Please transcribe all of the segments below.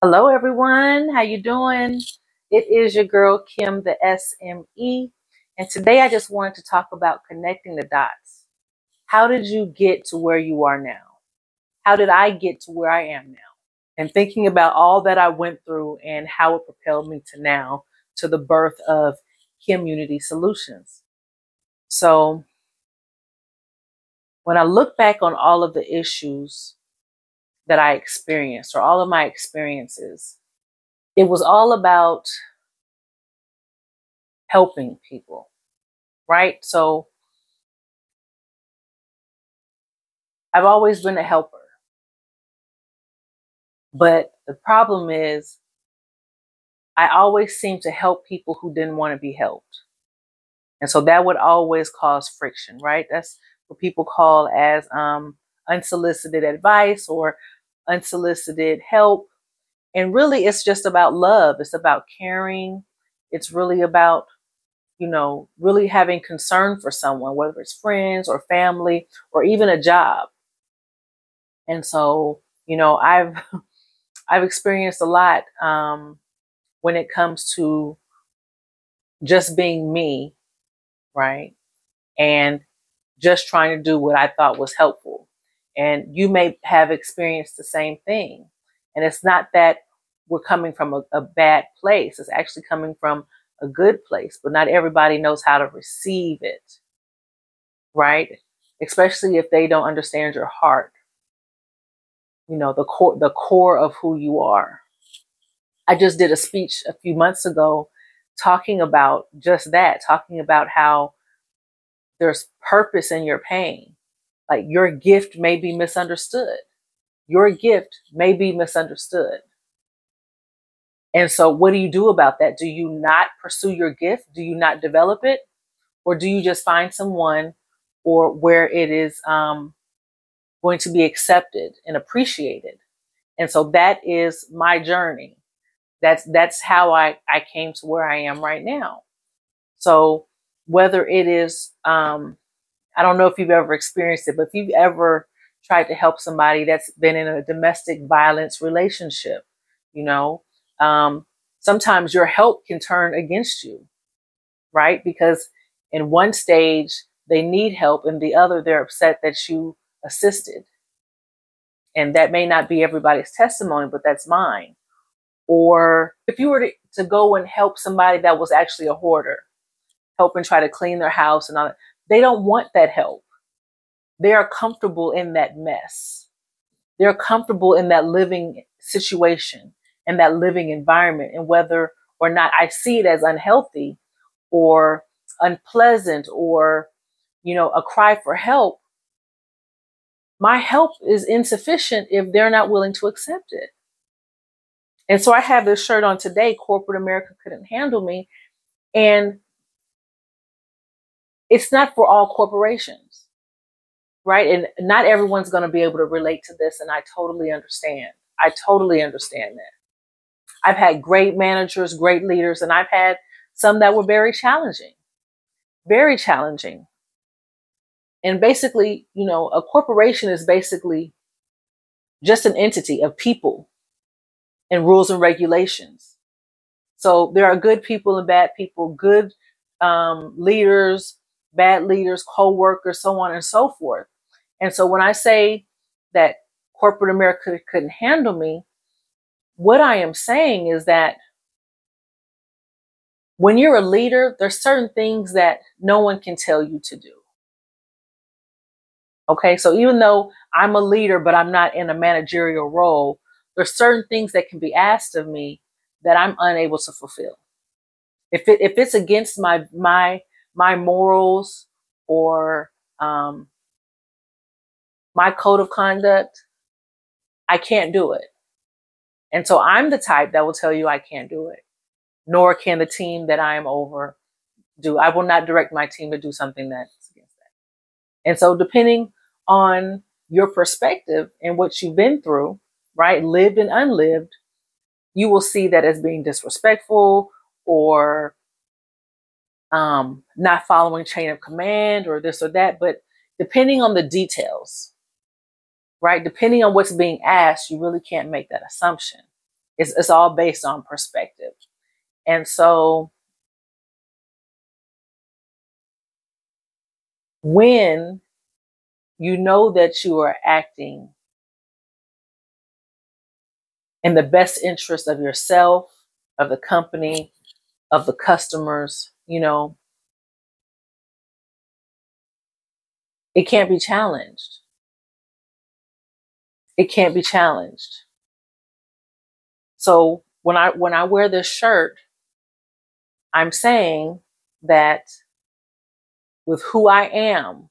Hello everyone, how you doing? It is your girl Kim the SME, and today I just wanted to talk about connecting the dots. How did you get to where you are now? How did I get to where I am now? And thinking about all that I went through and how it propelled me to now to the birth of Kimunity Solutions. So, when I look back on all of the issues that I experienced or all of my experiences, it was all about helping people, right? So I've always been a helper, but the problem is I always seem to help people who didn't want to be helped. And so that would always cause friction, right? That's what people call as um, unsolicited advice or unsolicited help. And really, it's just about love. It's about caring. It's really about you know, really having concern for someone, whether it's friends or family or even a job. And so, you know, I've I've experienced a lot um, when it comes to just being me, right, and just trying to do what I thought was helpful. And you may have experienced the same thing. And it's not that we're coming from a, a bad place; it's actually coming from a good place. But not everybody knows how to receive it right? Especially if they don't understand your heart, you know, the core the core of who you are. I just did a speech a few months ago talking about just that, talking about how there's purpose in your pain. Like your gift may be misunderstood. Your gift may be misunderstood. And so what do you do about that? Do you not pursue your gift? Do you not develop it? Or do you just find someone or where it is um, going to be accepted and appreciated. And so that is my journey. That's that's how I, I came to where I am right now. So whether it is um, I don't know if you've ever experienced it, but if you've ever tried to help somebody that's been in a domestic violence relationship, you know, um, sometimes your help can turn against you, right? Because in one stage they need help, and the other they're upset that you assisted and that may not be everybody's testimony, but that's mine. Or if you were to, to go and help somebody that was actually a hoarder, help and try to clean their house and all that, they don't want that help. They are comfortable in that mess. They're comfortable in that living situation and that living environment. And whether or not I see it as unhealthy or unpleasant or, you know, a cry for help, my help is insufficient if they're not willing to accept it. And so I have this shirt on today, corporate America couldn't handle me. And it's not for all corporations, right? And not everyone's going to be able to relate to this. And I totally understand. I totally understand that. I've had great managers, great leaders, and I've had some that were very challenging, very challenging. And basically, you know, a corporation is basically just an entity of people and rules and regulations. So there are good people and bad people, good um, leaders, bad leaders, co-workers, so on and so forth. And so when I say that corporate America couldn't handle me, what I am saying is that when you're a leader, there's certain things that no one can tell you to do. Okay, so even though I'm a leader, but I'm not in a managerial role, there's certain things that can be asked of me that I'm unable to fulfill. If it if it's against my my my morals or um, my code of conduct, I can't do it. And so I'm the type that will tell you I can't do it, nor can the team that I am over do. I will not direct my team to do something that's against that. And so depending on your perspective and what you've been through, right, lived and unlived, you will see that as being disrespectful or um, not following chain of command or this or that. But depending on the details, right, depending on what's being asked, you really can't make that assumption. It's, it's all based on perspective. And so when you know that you are acting in the best interest of yourself, of the company, of the customers, you know, it can't be challenged. It can't be challenged. So when I when I wear this shirt, I'm saying that with who I am,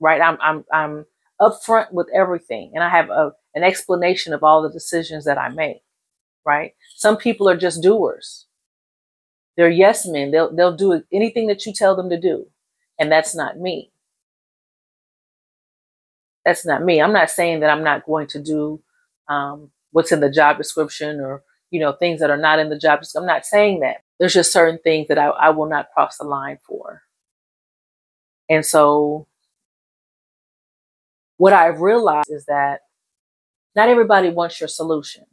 right? I'm I'm I'm upfront with everything, and I have a, an explanation of all the decisions that I make, right? Some people are just doers. They're yes men. They'll they'll do anything that you tell them to do, and that's not me. That's not me. I'm not saying that I'm not going to do um, what's in the job description or you know things that are not in the job description. I'm not saying that. There's just certain things that I, I will not cross the line for. And so what I've realized is that not everybody wants your solution.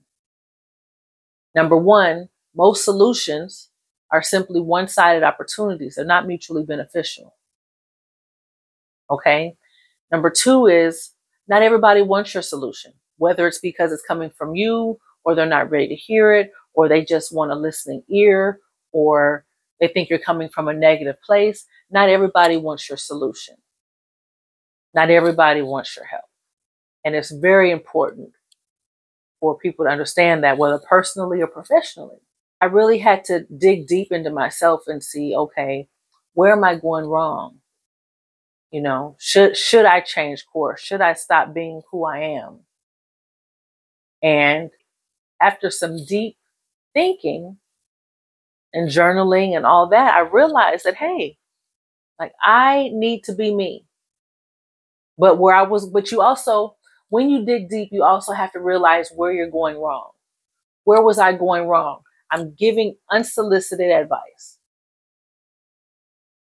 Number one, most solutions are simply one sided opportunities, they're not mutually beneficial. Okay. Number two is not everybody wants your solution, whether it's because it's coming from you or they're not ready to hear it or they just want a listening ear or they think you're coming from a negative place. Not everybody wants your solution. Not everybody wants your help. And it's very important for people to understand that, whether personally or professionally. I really had to dig deep into myself and see, okay, where am I going wrong? You know, should should I change course? Should I stop being who I am? And after some deep thinking, and journaling and all that, I realized that, hey, like I need to be me. But where I was, but you also, when you dig deep, you also have to realize where you're going wrong. Where was I going wrong? I'm giving unsolicited advice.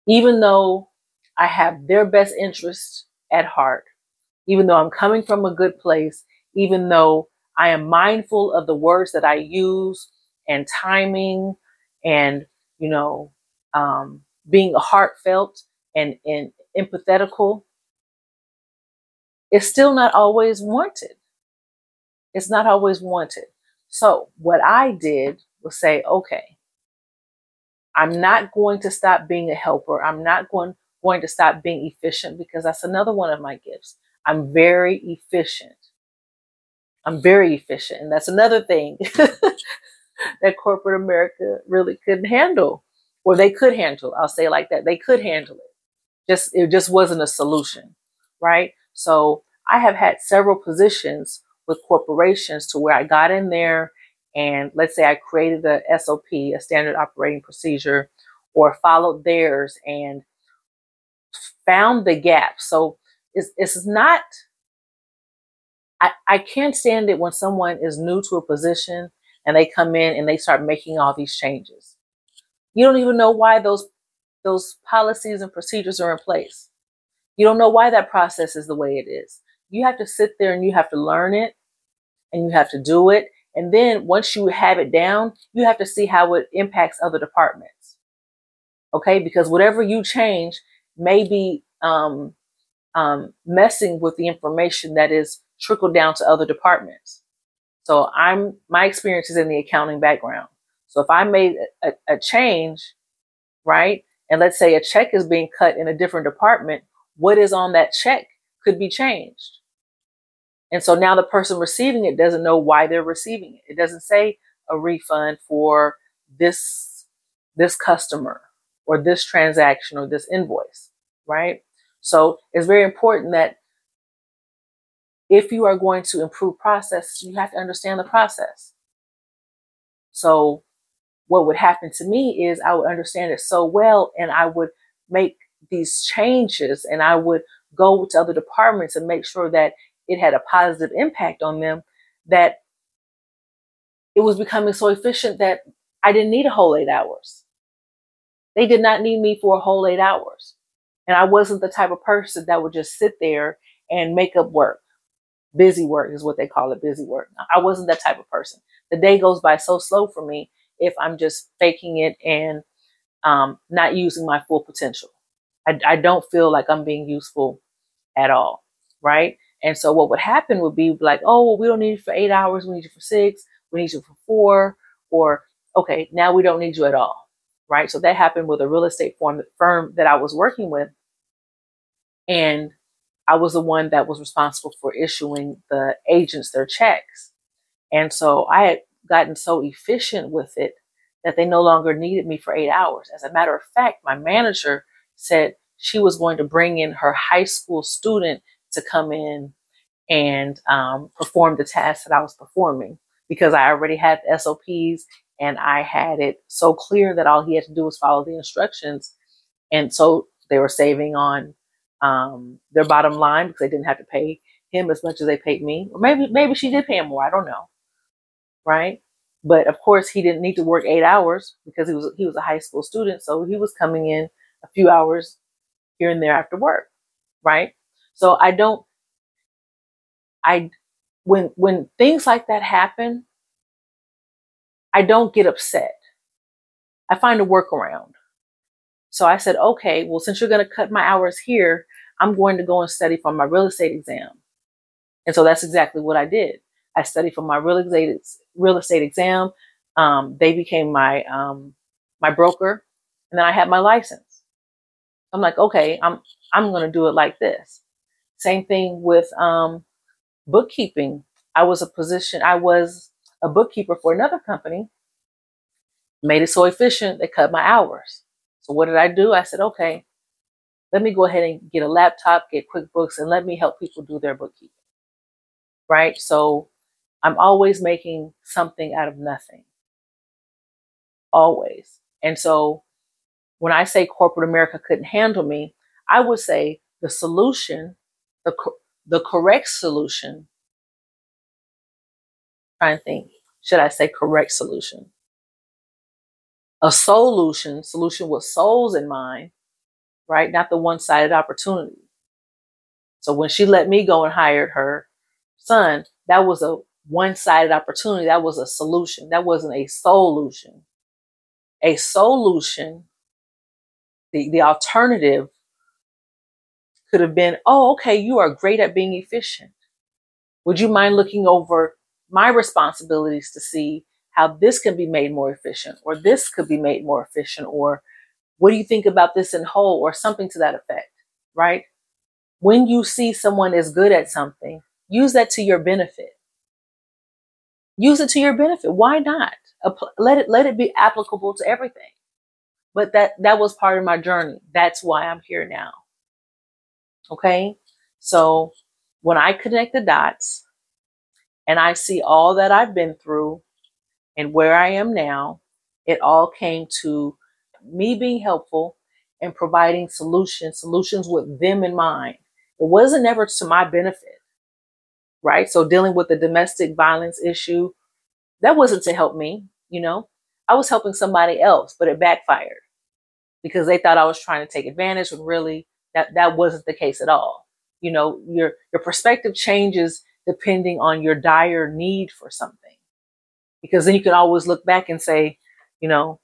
Even though I have their best interest at heart, even though I'm coming from a good place, even though I am mindful of the words that I use and timing and you know um, being heartfelt and, and empathetical it's still not always wanted it's not always wanted so what i did was say okay i'm not going to stop being a helper i'm not going going to stop being efficient because that's another one of my gifts i'm very efficient i'm very efficient and that's another thing that corporate America really couldn't handle, or they could handle. I'll say like that. They could handle it. Just it just wasn't a solution, right? So I have had several positions with corporations to where I got in there and let's say I created a SOP, a standard operating procedure, or followed theirs and found the gap. So it's, it's not, I, I can't stand it when someone is new to a position and they come in and they start making all these changes. You don't even know why those those policies and procedures are in place. You don't know why that process is the way it is. You have to sit there and you have to learn it and you have to do it. And then once you have it down, you have to see how it impacts other departments. Okay, because whatever you change may be um, um, messing with the information that is trickled down to other departments. So I'm my experience is in the accounting background. So if I made a, a change, right, and let's say a check is being cut in a different department, what is on that check could be changed. And so now the person receiving it doesn't know why they're receiving it. It doesn't say a refund for this this customer or this transaction or this invoice, right? So it's very important that if you are going to improve process, you have to understand the process. So what would happen to me is I would understand it so well and I would make these changes and I would go to other departments and make sure that it had a positive impact on them that it was becoming so efficient that I didn't need a whole eight hours. They did not need me for a whole eight hours. And I wasn't the type of person that would just sit there and make up work Busy work is what they call it, busy work. I wasn't that type of person. The day goes by so slow for me if I'm just faking it and um, not using my full potential. I, I don't feel like I'm being useful at all, right? And so what would happen would be like, oh, well, we don't need you for eight hours. We need you for six. We need you for four. Or, okay, now we don't need you at all, right? So that happened with a real estate firm, firm that I was working with. And I was the one that was responsible for issuing the agents their checks. And so I had gotten so efficient with it that they no longer needed me for eight hours. As a matter of fact, my manager said she was going to bring in her high school student to come in and um, perform the tasks that I was performing because I already had SOPs and I had it so clear that all he had to do was follow the instructions. And so they were saving on um, their bottom line because they didn't have to pay him as much as they paid me. Or maybe maybe she did pay him more. I don't know. Right? But of course he didn't need to work eight hours because he was he was a high school student. So he was coming in a few hours here and there after work. Right? So I don't I when when things like that happen, I don't get upset. I find a workaround. So I said, okay, well, since you're going to cut my hours here, I'm going to go and study for my real estate exam. And so that's exactly what I did. I studied for my real estate real estate exam. Um, they became my um, my broker, and then I had my license. I'm like, okay, I'm I'm going to do it like this. Same thing with um, bookkeeping. I was a position. I was a bookkeeper for another company. Made it so efficient they cut my hours. So what did I do? I said, okay, let me go ahead and get a laptop, get QuickBooks, and let me help people do their bookkeeping. Right? So I'm always making something out of nothing. Always. And so when I say corporate America couldn't handle me, I would say the solution, the, the correct solution, trying to think, should I say correct solution? A solution, solution with souls in mind, right? Not the one sided opportunity. So when she let me go and hired her son, that was a one sided opportunity. That was a solution. That wasn't a solution. A solution, the, the alternative could have been, oh, okay, you are great at being efficient. Would you mind looking over my responsibilities to see how this can be made more efficient or this could be made more efficient or what do you think about this in whole or something to that effect, right? When you see someone is good at something, use that to your benefit. Use it to your benefit. Why not? Let it let it be applicable to everything. But that that was part of my journey. That's why I'm here now. Okay? So when I connect the dots and I see all that I've been through and where I am now, it all came to me being helpful and providing solutions, solutions with them in mind. It wasn't ever to my benefit, right? So dealing with the domestic violence issue, that wasn't to help me, you know. I was helping somebody else, but it backfired because they thought I was trying to take advantage when really that, that wasn't the case at all. You know, your your perspective changes depending on your dire need for something. Because then you can always look back and say, you know,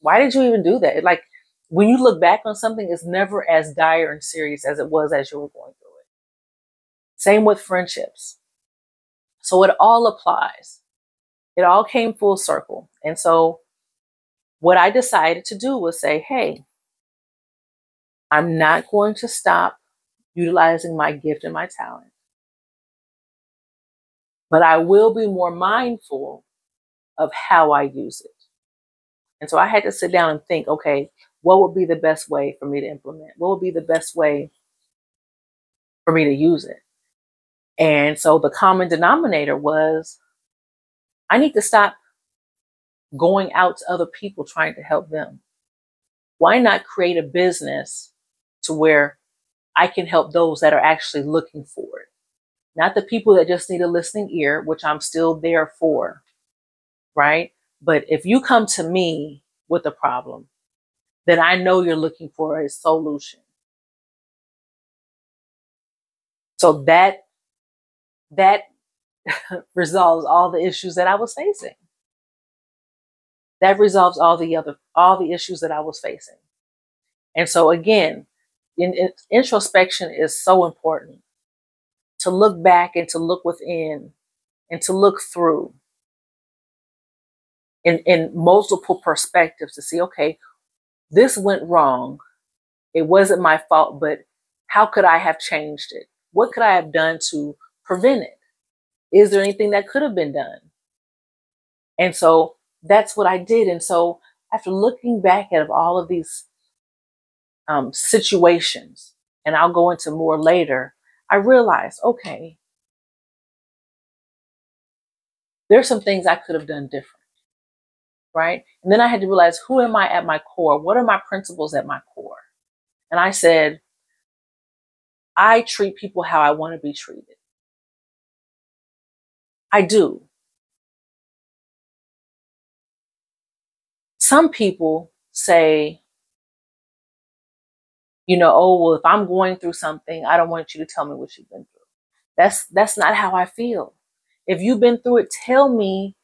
why did you even do that? Like when you look back on something, it's never as dire and serious as it was as you were going through it. Same with friendships. So it all applies. It all came full circle. And so what I decided to do was say, hey, I'm not going to stop utilizing my gift and my talent, but I will be more mindful of how I use it. And so I had to sit down and think, okay, what would be the best way for me to implement? What would be the best way for me to use it? And so the common denominator was I need to stop going out to other people trying to help them. Why not create a business to where I can help those that are actually looking for it? Not the people that just need a listening ear, which I'm still there for, right? But if you come to me with a problem, then I know you're looking for a solution. So that that resolves all the issues that I was facing. That resolves all the other all the issues that I was facing. And so again, in, in, introspection is so important to look back and to look within and to look through in, in multiple perspectives to see, okay, this went wrong. It wasn't my fault, but how could I have changed it? What could I have done to prevent it? Is there anything that could have been done? And so that's what I did. And so after looking back at all of these um, situations, and I'll go into more later, I realized, okay, there's some things I could have done different right? And then I had to realize who am I at my core? What are my principles at my core? And I said, I treat people how I want to be treated. I do. Some people say, you know, oh, well, if I'm going through something, I don't want you to tell me what you've been through. That's that's not how I feel. If you've been through it, tell me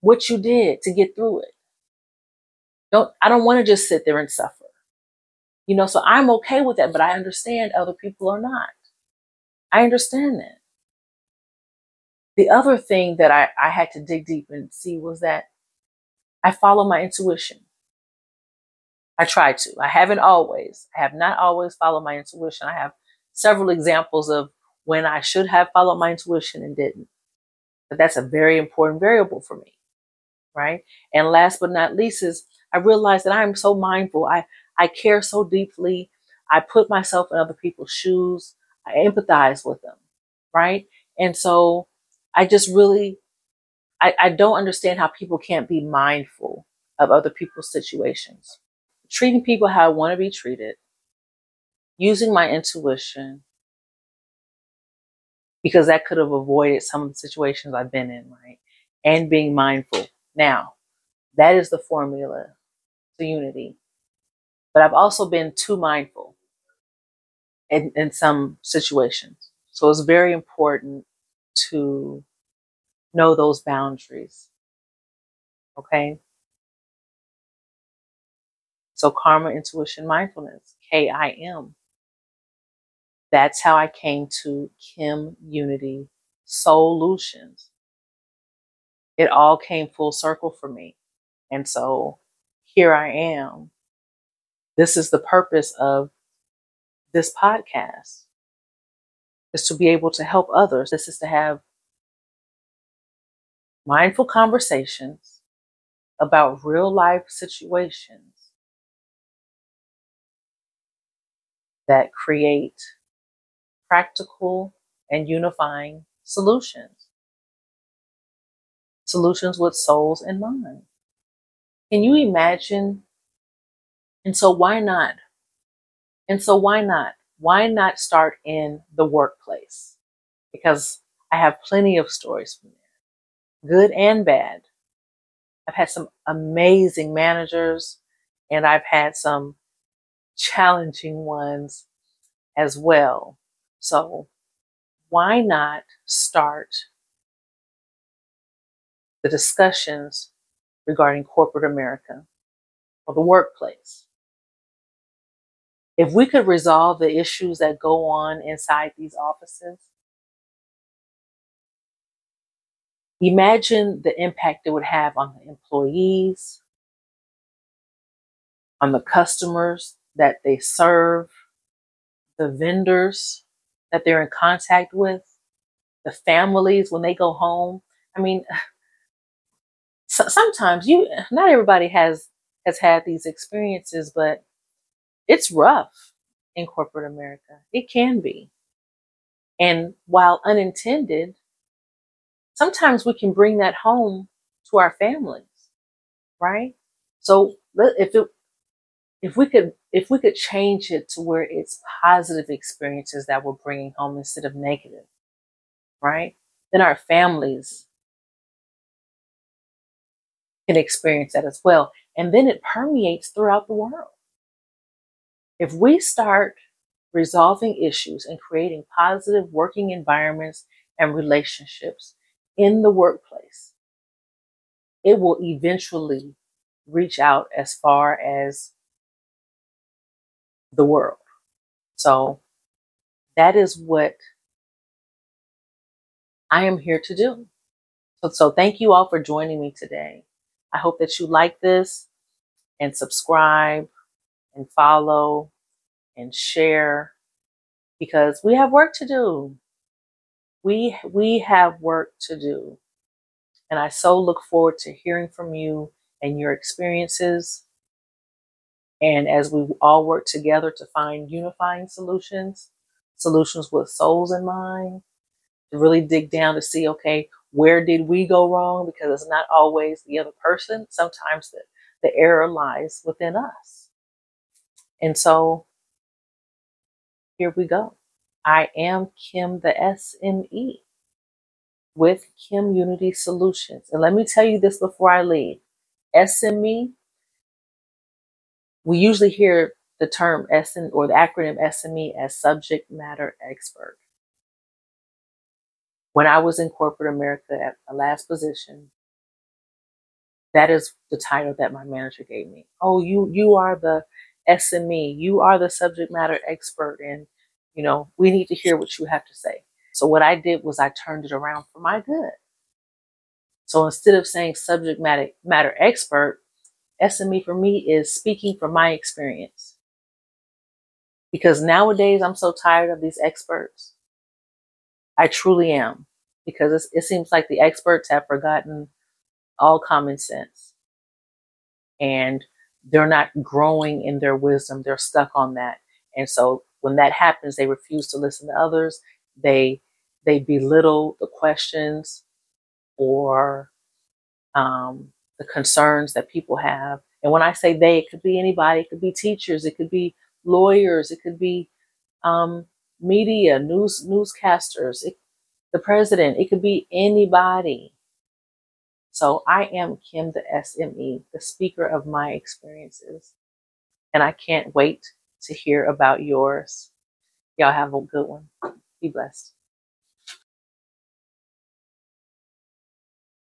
what you did to get through it. Don't I don't want to just sit there and suffer. You know, so I'm okay with that, but I understand other people are not. I understand that. The other thing that I, I had to dig deep and see was that I follow my intuition. I try to. I haven't always. I have not always followed my intuition. I have several examples of when I should have followed my intuition and didn't. But that's a very important variable for me right? And last but not least is I realize that I am so mindful. I, I care so deeply. I put myself in other people's shoes. I empathize with them, right? And so I just really, I, I don't understand how people can't be mindful of other people's situations. Treating people how I want to be treated, using my intuition, because that could have avoided some of the situations I've been in, right? And being mindful. Now, that is the formula to unity. But I've also been too mindful in, in some situations. So it's very important to know those boundaries. Okay? So karma, intuition, mindfulness, K I M. That's how I came to Kimunity Solutions it all came full circle for me. And so here I am. This is the purpose of this podcast is to be able to help others. This is to have mindful conversations about real life situations that create practical and unifying solutions solutions with souls in mind. Can you imagine? And so, why not? And so, why not? Why not start in the workplace? Because I have plenty of stories from there, good and bad. I've had some amazing managers and I've had some challenging ones as well. So, why not start the discussions regarding corporate America or the workplace. If we could resolve the issues that go on inside these offices, imagine the impact it would have on the employees, on the customers that they serve, the vendors that they're in contact with, the families when they go home. I mean, so, sometimes you not everybody has has had these experiences, but it's rough in corporate America. It can be. And while unintended, sometimes we can bring that home to our families, right? So if it, if we could, if we could change it to where it's positive experiences that we're bringing home instead of negative, right? Then our families can experience that as well. And then it permeates throughout the world. If we start resolving issues and creating positive working environments and relationships in the workplace, it will eventually reach out as far as the world. So that is what I am here to do. So, so thank you all for joining me today. I hope that you like this and subscribe and follow and share because we have work to do. We we have work to do. And I so look forward to hearing from you and your experiences. And as we all work together to find unifying solutions, solutions with souls in mind, to really dig down to see, okay, where did we go wrong? Because it's not always the other person. Sometimes the, the error lies within us. And so here we go. I am Kim the SME with Kimunity Solutions. And let me tell you this before I leave. SME, we usually hear the term SME or the acronym SME as subject matter expert. When I was in corporate America at the last position, that is the title that my manager gave me. Oh, you you are the SME. You are the subject matter expert and you know, we need to hear what you have to say. So what I did was I turned it around for my good. So instead of saying subject matter, matter expert, SME for me is speaking from my experience. Because nowadays I'm so tired of these experts. I truly am. Because it seems like the experts have forgotten all common sense. And they're not growing in their wisdom. They're stuck on that. And so when that happens, they refuse to listen to others. They they belittle the questions or um, the concerns that people have. And when I say they, it could be anybody. It could be teachers. It could be lawyers. It could be um, media, news newscasters. It, the president. It could be anybody. So I am Kim, the SME, the speaker of my experiences, and I can't wait to hear about yours. Y'all have a good one. Be blessed.